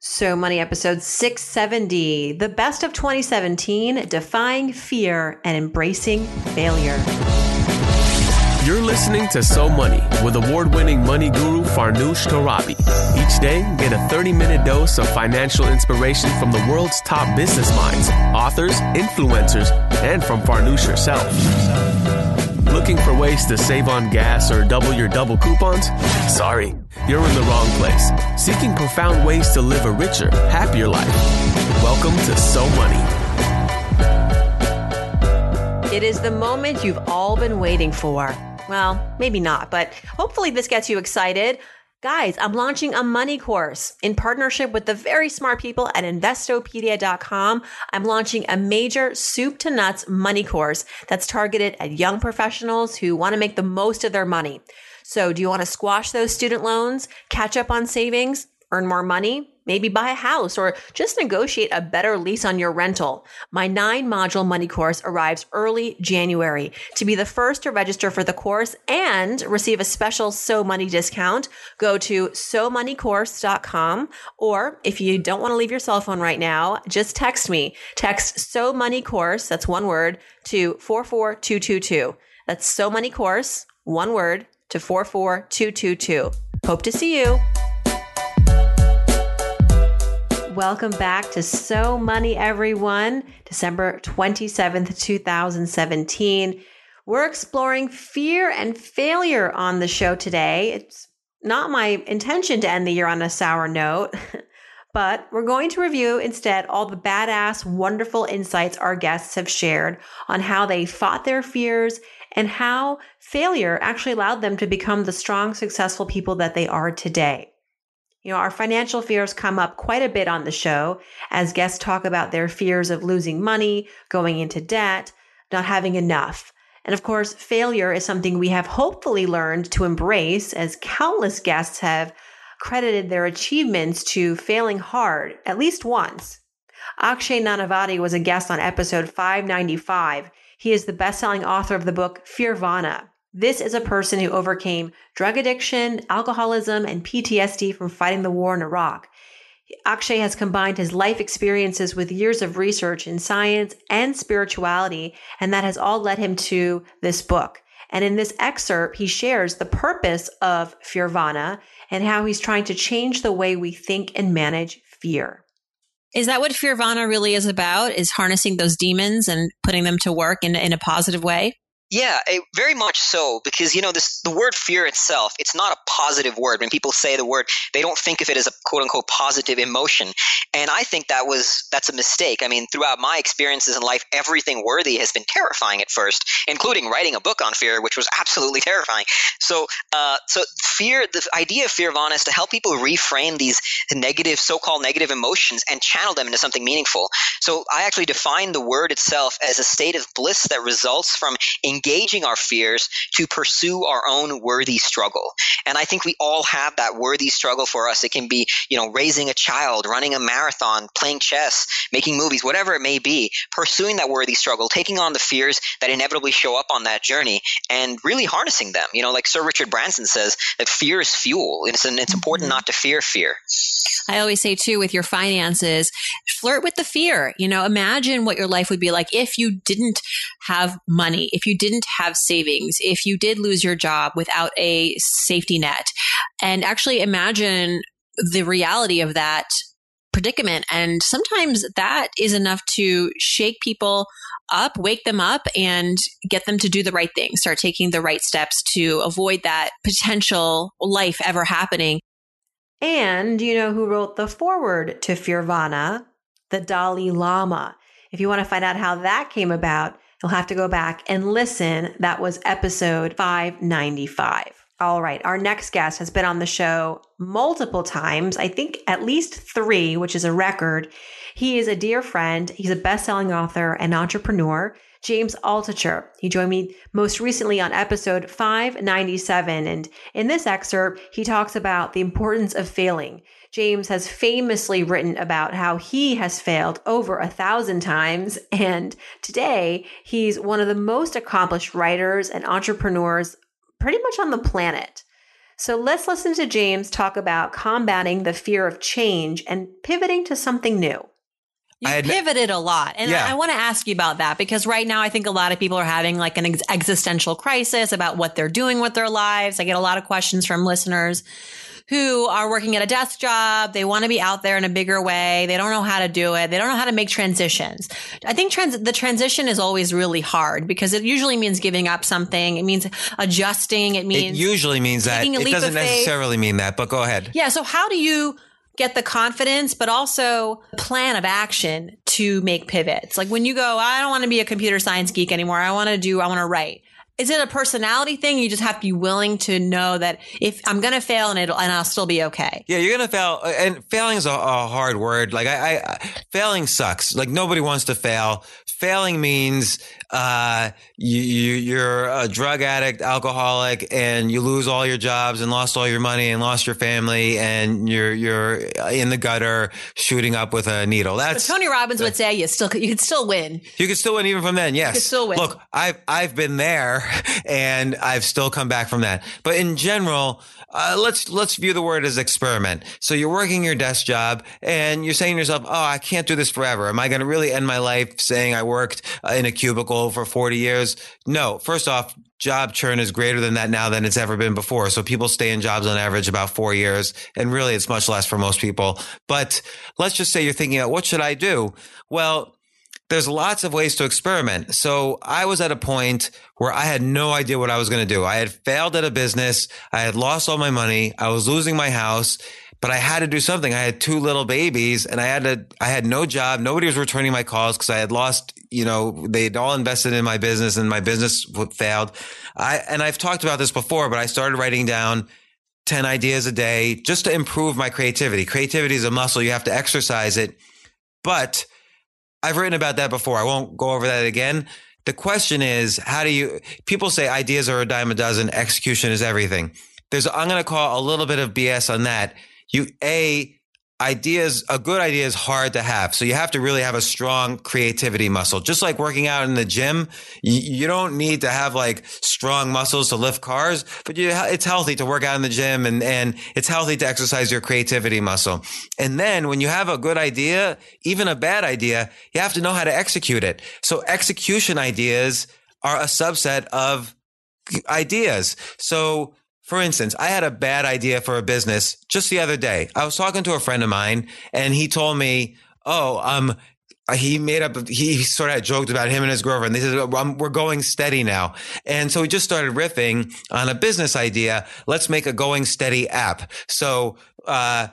So Money episode 670, the best of 2017, defying fear and embracing failure. You're listening to So Money with award winning money guru Farnoosh Torabi. Each day, get a 30 minute dose of financial inspiration from the world's top business minds, authors, influencers, and from Farnoosh herself. Looking for ways to save on gas or double your double coupons? Sorry, you're in the wrong place. Seeking profound ways to live a richer, happier life. Welcome to So Money. It is the moment you've all been waiting for. Well, maybe not, but hopefully this gets you excited. Guys, I'm launching a money course in partnership with the very smart people at investopedia.com. I'm launching a major soup to nuts money course that's targeted at young professionals who want to make the most of their money. So do you want to squash those student loans, catch up on savings, earn more money? Maybe buy a house or just negotiate a better lease on your rental. My nine module money course arrives early January. To be the first to register for the course and receive a special So Money discount, go to SoMoneyCourse.com or if you don't want to leave your cell phone right now, just text me. Text So Money Course, that's one word, to 44222. That's So Money Course, one word, to 44222. Hope to see you. Welcome back to So Money, everyone. December 27th, 2017. We're exploring fear and failure on the show today. It's not my intention to end the year on a sour note, but we're going to review instead all the badass, wonderful insights our guests have shared on how they fought their fears and how failure actually allowed them to become the strong, successful people that they are today. You know, our financial fears come up quite a bit on the show as guests talk about their fears of losing money, going into debt, not having enough. And of course, failure is something we have hopefully learned to embrace as countless guests have credited their achievements to failing hard at least once. Akshay Nanavati was a guest on episode 595. He is the best-selling author of the book Fearvana. This is a person who overcame drug addiction, alcoholism, and PTSD from fighting the war in Iraq. Akshay has combined his life experiences with years of research in science and spirituality, and that has all led him to this book. And in this excerpt, he shares the purpose of Fearvana and how he's trying to change the way we think and manage fear. Is that what Fearvana really is about? Is harnessing those demons and putting them to work in, in a positive way? Yeah, it, very much so. Because you know, this the word fear itself, it's not a positive word. When people say the word, they don't think of it as a quote unquote positive emotion. And I think that was that's a mistake. I mean, throughout my experiences in life, everything worthy has been terrifying at first, including writing a book on fear, which was absolutely terrifying. So, uh, so fear, the idea of fear, Fearvana is to help people reframe these negative, so-called negative emotions and channel them into something meaningful. So, I actually define the word itself as a state of bliss that results from our fears to pursue our own worthy struggle. And I think we all have that worthy struggle for us. It can be, you know, raising a child, running a marathon, playing chess, making movies, whatever it may be, pursuing that worthy struggle, taking on the fears that inevitably show up on that journey and really harnessing them. You know, like Sir Richard Branson says that fear is fuel. It's, an, it's important mm-hmm. not to fear fear. I always say too, with your finances, flirt with the fear. You know, imagine what your life would be like if you didn't have money, if you didn't have savings, if you did lose your job without a safety net. And actually imagine the reality of that predicament. And sometimes that is enough to shake people up, wake them up, and get them to do the right thing, start taking the right steps to avoid that potential life ever happening. And you know who wrote the foreword to Fearvana? The Dalai Lama. If you want to find out how that came about, you'll have to go back and listen. That was episode 595. All right. Our next guest has been on the show multiple times. I think at least three, which is a record. He is a dear friend. He's a best-selling author and entrepreneur. James Altucher. He joined me most recently on episode 597. And in this excerpt, he talks about the importance of failing. James has famously written about how he has failed over a thousand times. And today, he's one of the most accomplished writers and entrepreneurs pretty much on the planet. So let's listen to James talk about combating the fear of change and pivoting to something new. You had- pivoted a lot. And Yeah. I want to ask you about that because right now I think a lot of people are having like an ex- existential crisis about what they're doing with their lives. I get a lot of questions from listeners who are working at a desk job. They want to be out there in a bigger way. They don't know how to do it. They don't know how to make transitions. I think trans- the transition is always really hard because it usually means giving up something. It means adjusting. It It means usually means that. It doesn't necessarily mean that, but go ahead. Yeah. So how do you get the confidence, but also plan of action to make pivots? Like when you go, I don't want to be a computer science geek anymore. I want to do, I want to write. Is it a personality thing? You just have to be willing to know that if I'm going to fail and it'll, and I'll still be okay. Yeah, you're gonna fail, and failing is a, a hard word. Like I, I, failing sucks. Like nobody wants to fail. Failing means uh, you, you you're a drug addict, alcoholic, and you lose all your jobs and lost all your money and lost your family, and you're you're in the gutter shooting up with a needle. That's Tony Robbins would say you still, you could still win. You can still win even from then. Yes. you can still win. Look, I've, I've been there and I've still come back from that. But in general, uh, let's, let's view the word as experiment. So you're working your desk job and you're saying to yourself, Oh, I can't do this forever. Am I going to really end my life saying I worked uh, in a cubicle for 40 years? No. First off, job churn is greater than that now than it's ever been before. So people stay in jobs on average about four years. And really it's much less for most people. But let's just say you're thinking, what should I do? Well, there's lots of ways to experiment. So I was at a point where I had no idea what I was going to do. I had failed at a business. I had lost all my money. I was losing my house, but I had to do something. I had two little babies and I had to, I had no job. Nobody was returning my calls because I had lost, you know, they'd all invested in my business and my business failed. I, and I've talked about this before, but I started writing down 10 ideas a day just to improve my creativity. Creativity is a muscle. You have to exercise it. But I've written about that before. I won't go over that again. The question is, how do you, people say ideas are a dime a dozen, execution is everything. There's, I'm going to call a little bit of BS on that. You, A, ideas, a good idea is hard to have. So you have to really have a strong creativity muscle. Just like working out in the gym, you, don't need to have like strong muscles to lift cars, but you, it's healthy to work out in the gym and, and it's healthy to exercise your creativity muscle. And then when you have a good idea, even a bad idea, you have to know how to execute it. So execution ideas are a subset of ideas. So for instance, I had a bad idea for a business just the other day. I was talking to a friend of mine and he told me, Oh, um, he made up, he sort of joked about him and his girlfriend. They said, um, we're going steady now. And so we just started riffing on a business idea. Let's make a going steady app. So, uh,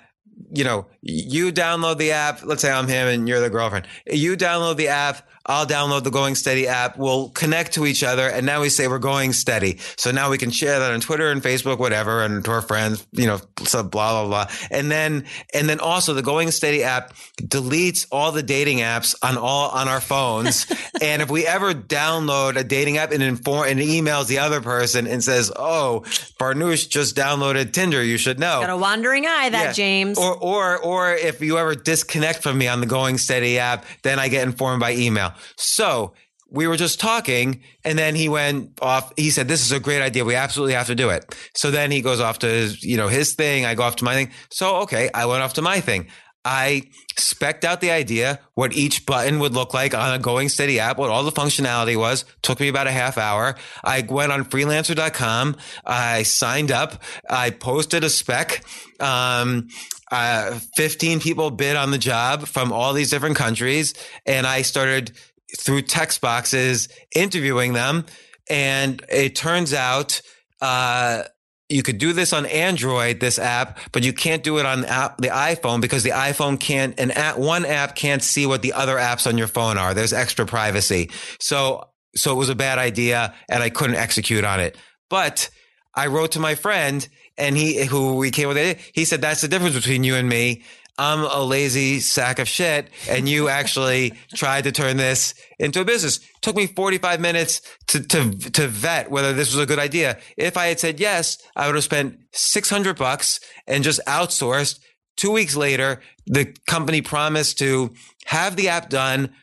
you know, you download the app. Let's say I'm him and you're the girlfriend. You download the app. I'll download the Going Steady app. We'll connect to each other. And now we say we're going steady. So now we can share that on Twitter and Facebook, whatever, and to our friends, you know, so blah, blah, blah. And then, and then also the Going Steady app deletes all the dating apps on all, on our phones. and if we ever download a dating app and inform and emails the other person and says, Oh, Farnoosh just downloaded Tinder. You should know. Got a wandering eye, that Yeah. James. Or, or, or if you ever disconnect from me on the Going Steady app, then I get informed by email. So we were just talking and then he went off. He said, this is a great idea. We absolutely have to do it. So then he goes off to his, you know, his thing. I go off to my thing. So, okay. I went off to my thing. I specked out the idea, what each button would look like on a Going Steady app, what all the functionality was. Took me about a half hour. I went on freelancer.com. I signed up. I posted a spec. Um, uh, 15 people bid on the job from all these different countries. And I started through text boxes interviewing them. And it turns out, uh, you could do this on Android, this app, but you can't do it on the iPhone because the iPhone can't, an app, one app can't see what the other apps on your phone are. There's extra privacy. So, so it was a bad idea and I couldn't execute on it. But I wrote to my friend and he, who we came with it, he said, that's the difference between you and me. I'm a lazy sack of shit. And you actually tried to turn this into a business. took me 45 minutes to, to, to vet whether this was a good idea. If I had said yes, I would have spent 600 bucks and just outsourced. Two weeks later, the company promised to have the app done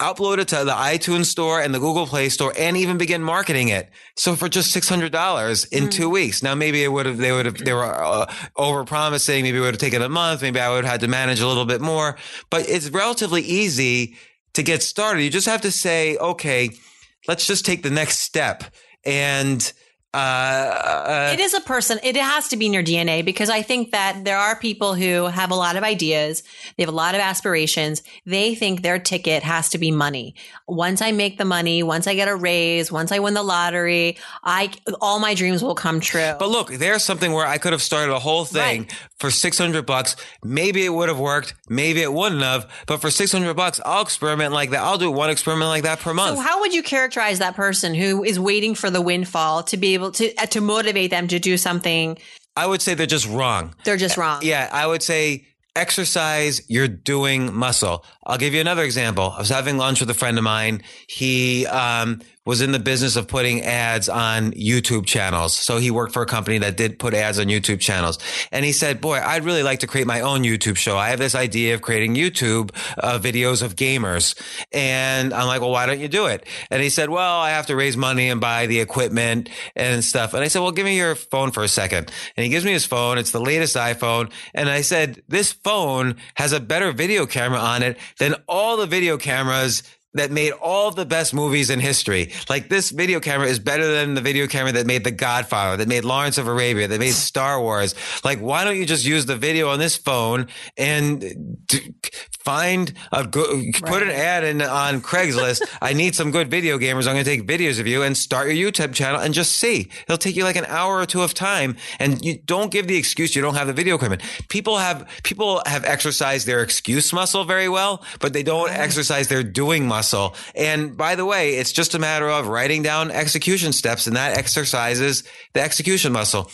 upload it to the iTunes store and the Google Play store and even begin marketing it. So for just $600 in mm. two weeks. Now, maybe it would have, they would have, they were uh, over promising. Maybe it would have taken a month. Maybe I would have had to manage a little bit more, but it's relatively easy to get started. You just have to say, okay, let's just take the next step. And uh, it is a person. It has to be in your DNA because I think that there are people who have a lot of ideas. They have a lot of aspirations. They think their ticket has to be money. Once I make the money, once I get a raise, once I win the lottery, I all my dreams will come true. But look, there's something where I could have started a whole thing right. for 600 bucks. Maybe it would have worked. Maybe it wouldn't have. But for 600 bucks, I'll experiment like that. I'll do one experiment like that per month. So how would you characterize that person who is waiting for the windfall to be able to uh, to motivate them to do something. I would say they're just wrong. They're just wrong. Yeah, I would say exercise, you're doing muscle. I'll give you another example. I was having lunch with a friend of mine. He um, was in the business of putting ads on YouTube channels. So he worked for a company that did put ads on YouTube channels. And he said, boy, I'd really like to create my own YouTube show. I have this idea of creating YouTube uh, videos of gamers. And I'm like, well, why don't you do it? And he said, well, I have to raise money and buy the equipment and stuff. And I said, well, give me your phone for a second. And he gives me his phone. It's the latest iPhone. And I said, this phone has a better video camera on it than all the video cameras that made all the best movies in history. Like this video camera is better than the video camera that made The Godfather, that made Lawrence of Arabia, that made Star Wars. Like, why don't you just use the video on this phone and find a good, right. put an ad in on Craigslist. I need some good video gamers. I'm going to take videos of you and start your YouTube channel and just see. It'll take you like an hour or two of time. And you don't give the excuse you don't have the video equipment. People have, people have exercised their excuse muscle very well, but they don't exercise their doing muscle. And by the way, it's just a matter of writing down execution steps and that exercises the execution muscle.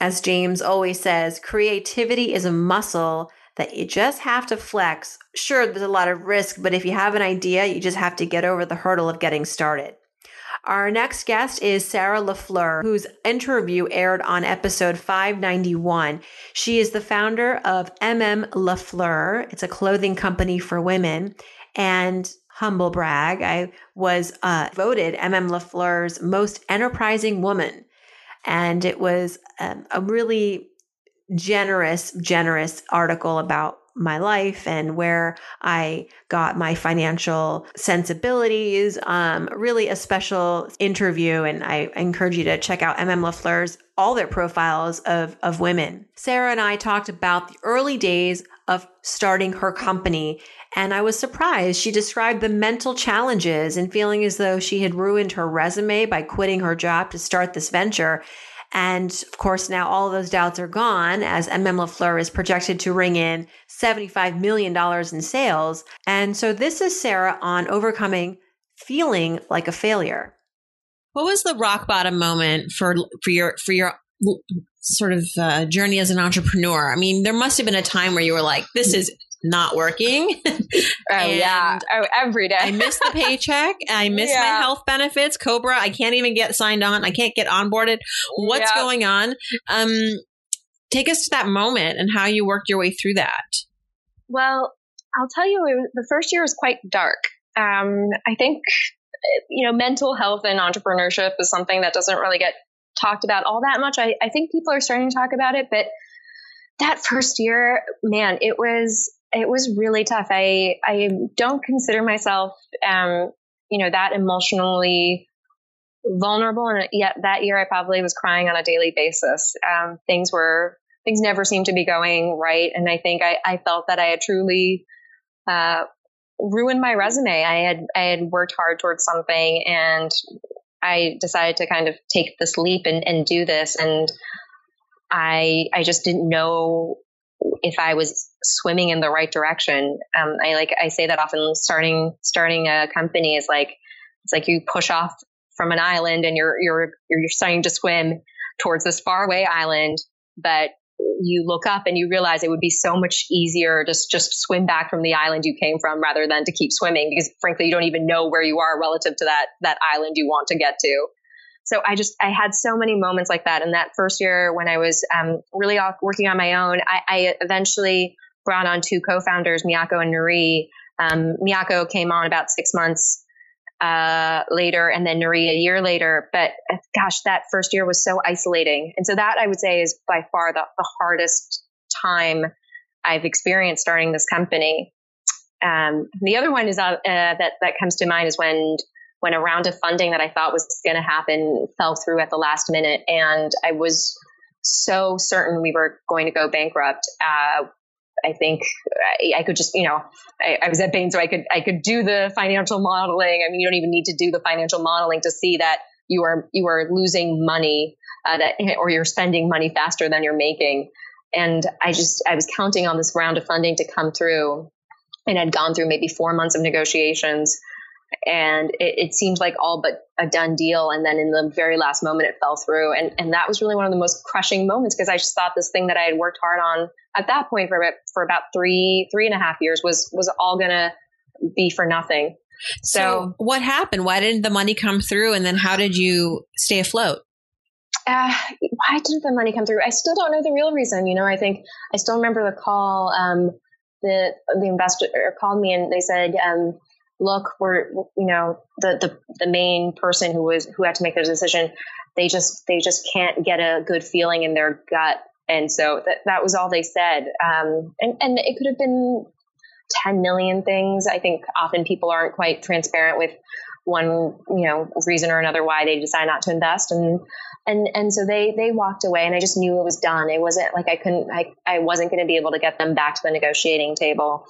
As James always says, creativity is a muscle that you just have to flex. Sure, there's a lot of risk, but if you have an idea, you just have to get over the hurdle of getting started. Our next guest is Sarah LaFleur, whose interview aired on episode 591. She is the founder of MM LaFleur. It's a clothing company for women. And humble brag, I was uh, voted MM LaFleur's most enterprising woman. And it was um, a really generous, generous article about my life and where I got my financial sensibilities. Um, really a special interview. And I encourage you to check out MM LaFleur's all their profiles of, of women. Sarah and I talked about the early days of starting her company. And I was surprised. She described the mental challenges and feeling as though she had ruined her resume by quitting her job to start this venture. And of course, now all those doubts are gone as MM LaFleur is projected to ring in $75 million in sales. And so this is Sarah on overcoming feeling like a failure. What was the rock bottom moment for, for your, for your sort of uh, journey as an entrepreneur? I mean, there must have been a time where you were like, this is not working. oh yeah. Oh, every day. I miss the paycheck. I miss yeah. my health benefits. Cobra. I can't even get signed on. I can't get onboarded. What's yeah. going on? Um, take us to that moment and how you worked your way through that. Well, I'll tell you, was, the first year was quite dark. Um, I think, you know, mental health and entrepreneurship is something that doesn't really get talked about all that much. I, I think people are starting to talk about it, but that first year, man, it was it was really tough. I I don't consider myself um, you know that emotionally vulnerable, and yet that year I probably was crying on a daily basis. Um, things were things never seemed to be going right, and I think I, I felt that I had truly uh, ruined my resume. I had I had worked hard towards something, and I decided to kind of take this leap and, and do this, and I I just didn't know if I was swimming in the right direction. Um, I like I say that often. Starting starting a company is like it's like you push off from an island and you're you're you're starting to swim towards this faraway island, but you look up and you realize it would be so much easier just, just swim back from the island you came from rather than to keep swimming because frankly you don't even know where you are relative to that that island you want to get to so I just I had so many moments like that. In that first year when I was um, really working on my own, I, I, eventually brought on two co-founders, Miyako and Nuri, Um, Miyako came on about six months uh, later, and then Nuri a year later. But uh, gosh, that first year was so isolating, and so that I would say is by far the, the hardest time I've experienced starting this company. Um, the other one is uh, uh, that that comes to mind is when when a round of funding that I thought was going to happen fell through at the last minute, and I was so certain we were going to go bankrupt. Uh, I think I, I, could just, you know, I, I, was at Bain, so I could I could do the financial modeling. I mean, you don't even need to do the financial modeling to see that you are you are losing money uh, that or you're spending money faster than you're making. And I just I was counting on this round of funding to come through, and had gone through maybe four months of negotiations and it, it, seemed like all but a done deal and then in the very last moment it fell through and and that was really one of the most crushing moments because i just thought this thing that i had worked hard on at that point for about for about three three and a half years was was all gonna be for nothing so, so what happened why didn't the money come through and then how did you stay afloat uh, why didn't the money come through? I still don't know the real reason. You know, I think I still remember the call. Um, the the investor called me and they said, um, look, we're, you know, the, the, the main person who was, who had to make the decision, they just, they just can't get a good feeling in their gut. And so that, that was all they said. Um, and, and it could have been 10 million things. I think often people aren't quite transparent with one, you know, reason or another why they decide not to invest. And, and, and so they, they walked away and I just knew it was done. It wasn't like I couldn't, I, I wasn't going to be able to get them back to the negotiating table.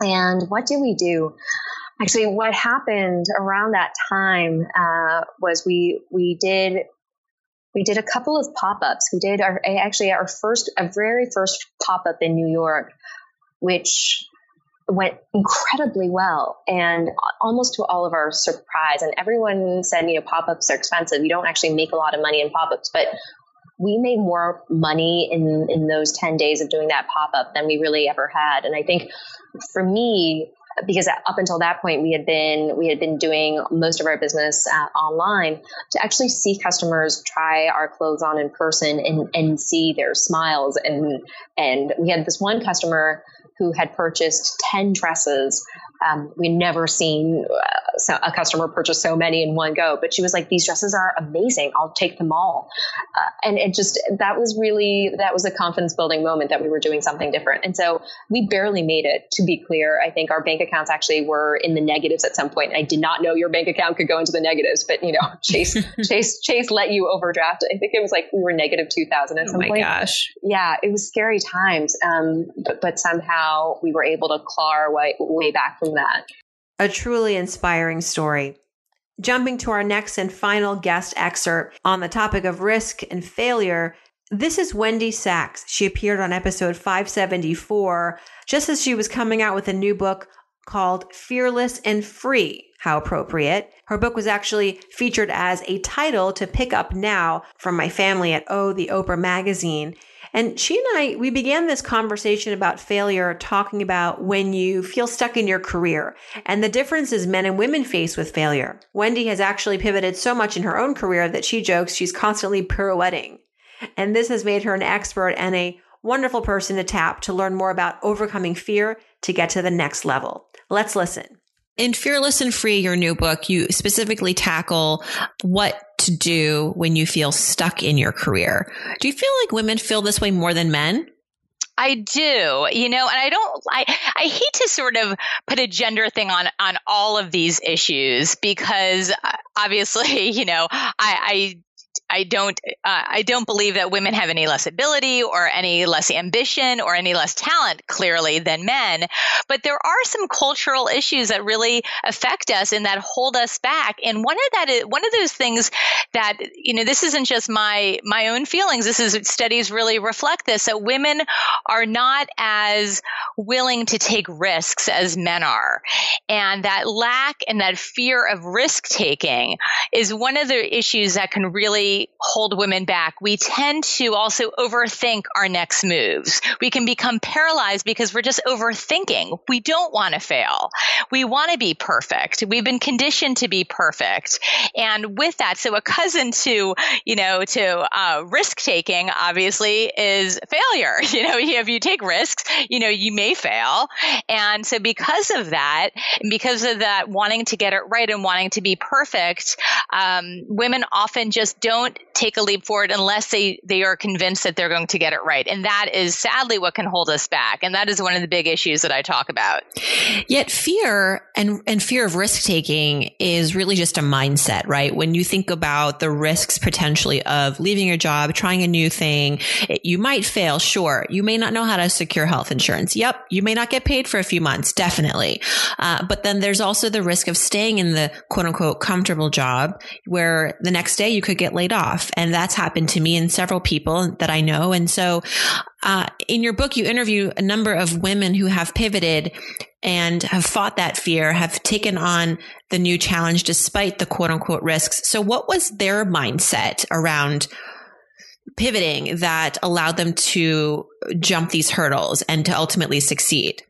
And what do we do? Actually, what happened around that time uh, was we we did we did a couple of pop-ups. We did our actually our first a very first pop-up in New York, which went incredibly well and almost to all of our surprise. And everyone said, you know, pop-ups are expensive. You don't actually make a lot of money in pop-ups, but we made more money in in those 10 days of doing that pop-up than we really ever had. And I think for me, because up until that point we had been we had been doing most of our business uh, online to actually see customers try our clothes on in person and and see their smiles. And and we had this one customer who had purchased 10 dresses um, we'd never seen uh, a customer purchase so many in one go, but she was like, "These dresses are amazing. I'll take them all." Uh, and it just that was really that was a confidence building moment that we were doing something different. And so we barely made it. To be clear, I think our bank accounts actually were in the negatives at some point. I did not know your bank account could go into the negatives, but you know, Chase Chase Chase let you overdraft. I think it was like we were negative two thousand at oh some point. gosh, yeah, it was scary times. Um, but, but somehow we were able to claw our way, way back from that. A truly inspiring story. Jumping to our next and final guest excerpt on the topic of risk and failure. This is Wendy Sachs. She appeared on episode 574 just as she was coming out with a new book called Fearless and Free. How appropriate. Her book was actually featured as a title to pick up now from my family at Oh, the Oprah magazine. And she and I, we began this conversation about failure talking about when you feel stuck in your career and the differences men and women face with failure. Wendy has actually pivoted so much in her own career that she jokes she's constantly pirouetting. And this has made her an expert and a wonderful person to tap to learn more about overcoming fear to get to the next level. Let's listen. In Fearless and Free, your new book, you specifically tackle what to do when you feel stuck in your career. Do you feel like women feel this way more than men? I do, you know, and I don't, I, I hate to sort of put a gender thing on, on all of these issues because uh, obviously, you know, I, I I don't uh, I don't believe that women have any less ability or any less ambition or any less talent clearly than men. But there are some cultural issues that really affect us and that hold us back. And one of that is one of those things that you know this isn't just my my own feelings. This is studies really reflect this that women are not as willing to take risks as men are. And that lack and that fear of risk taking is one of the issues that can really hold women back. We tend to also overthink our next moves. We can become paralyzed because we're just overthinking. We don't want to fail. We want to be perfect. We've been conditioned to be perfect. And with that, so a cousin to, you know, to uh, risk taking obviously is failure. You know, if you take risks, you know, you may fail. And so because of that, because of that wanting to get it right and wanting to be perfect, um, women often just don't take a leap forward unless they, they are convinced that they're going to get it right. And that is sadly what can hold us back. And that is one of the big issues that I talk about. Yet fear and, and fear of risk taking is really just a mindset, right? When you think about the risks potentially of leaving your job, trying a new thing, you might fail. Sure. You may not know how to secure health insurance. Yep. You may not get paid for a few months. Definitely. Uh, but then there's also the risk of staying in the quote unquote comfortable job where the next day you could get laid off. And that's happened to me and several people that I know. And so, uh, in your book, you interview a number of women who have pivoted and have fought that fear, have taken on the new challenge despite the quote unquote risks. So what was their mindset around pivoting that allowed them to jump these hurdles and to ultimately succeed?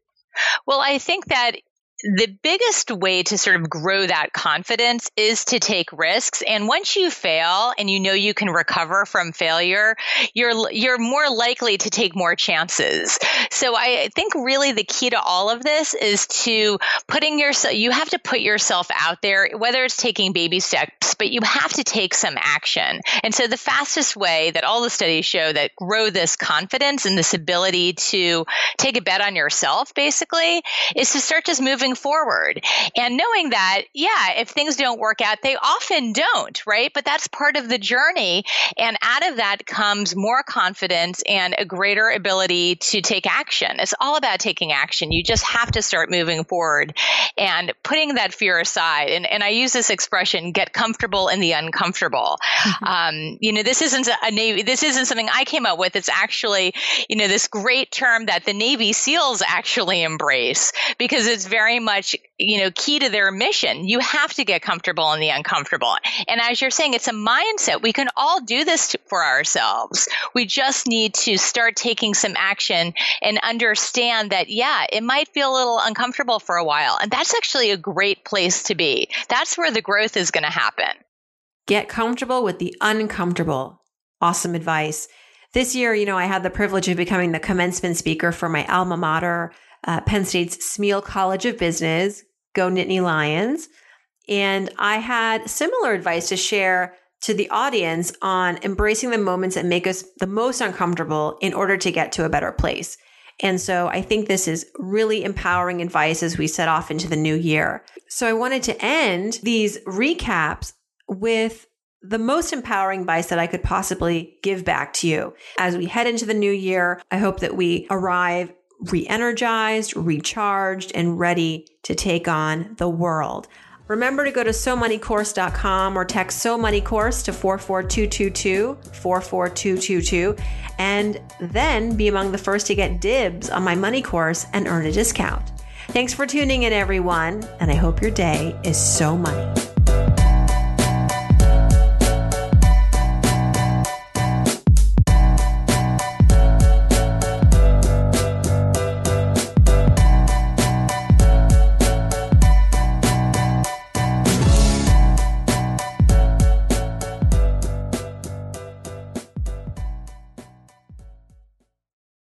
Well, I think that the biggest way to sort of grow that confidence is to take risks. And once you fail and you know you can recover from failure you're you're more likely to take more chances. So i think really the key to all of this is to putting yourself you have to put yourself out there whether it's taking baby steps but you have to take some action. And so the fastest way that all the studies show that grow this confidence and this ability to take a bet on yourself basically is to start just moving moving forward and knowing that, yeah, if things don't work out, they often don't, right? But that's part of the journey. And out of that comes more confidence and a greater ability to take action. It's all about taking action. You just have to start moving forward and putting that fear aside. And, and I use this expression, get comfortable in the uncomfortable. Mm-hmm. Um, you know, this isn't a Navy, this isn't something I came up with. It's actually, you know, this great term that the Navy SEALs actually embrace because it's much, you know, key to their mission. You have to get comfortable in the uncomfortable. And as you're saying, it's a mindset. We can all do this for ourselves. We just need to start taking some action and understand that, yeah, it might feel a little uncomfortable for a while. And that's actually a great place to be. That's where the growth is going to happen. Get comfortable with the uncomfortable. Awesome advice. This year, you know, I had the privilege of becoming the commencement speaker for my alma mater, uh, Penn State's Smeal College of Business. Go Nittany Lions. And I had similar advice to share to the audience on embracing the moments that make us the most uncomfortable in order to get to a better place. And so I think this is really empowering advice as we set off into the new year. So I wanted to end these recaps with the most empowering advice that I could possibly give back to you. As we head into the new year, I hope that we arrive re energized, recharged, and ready to take on the world. Remember to go to SoMoneyCourse.com or text SoMoneyCourse to 44222, 44222, and then be among the first to get dibs on my money course and earn a discount. Thanks for tuning in, everyone, and I hope your day is so money.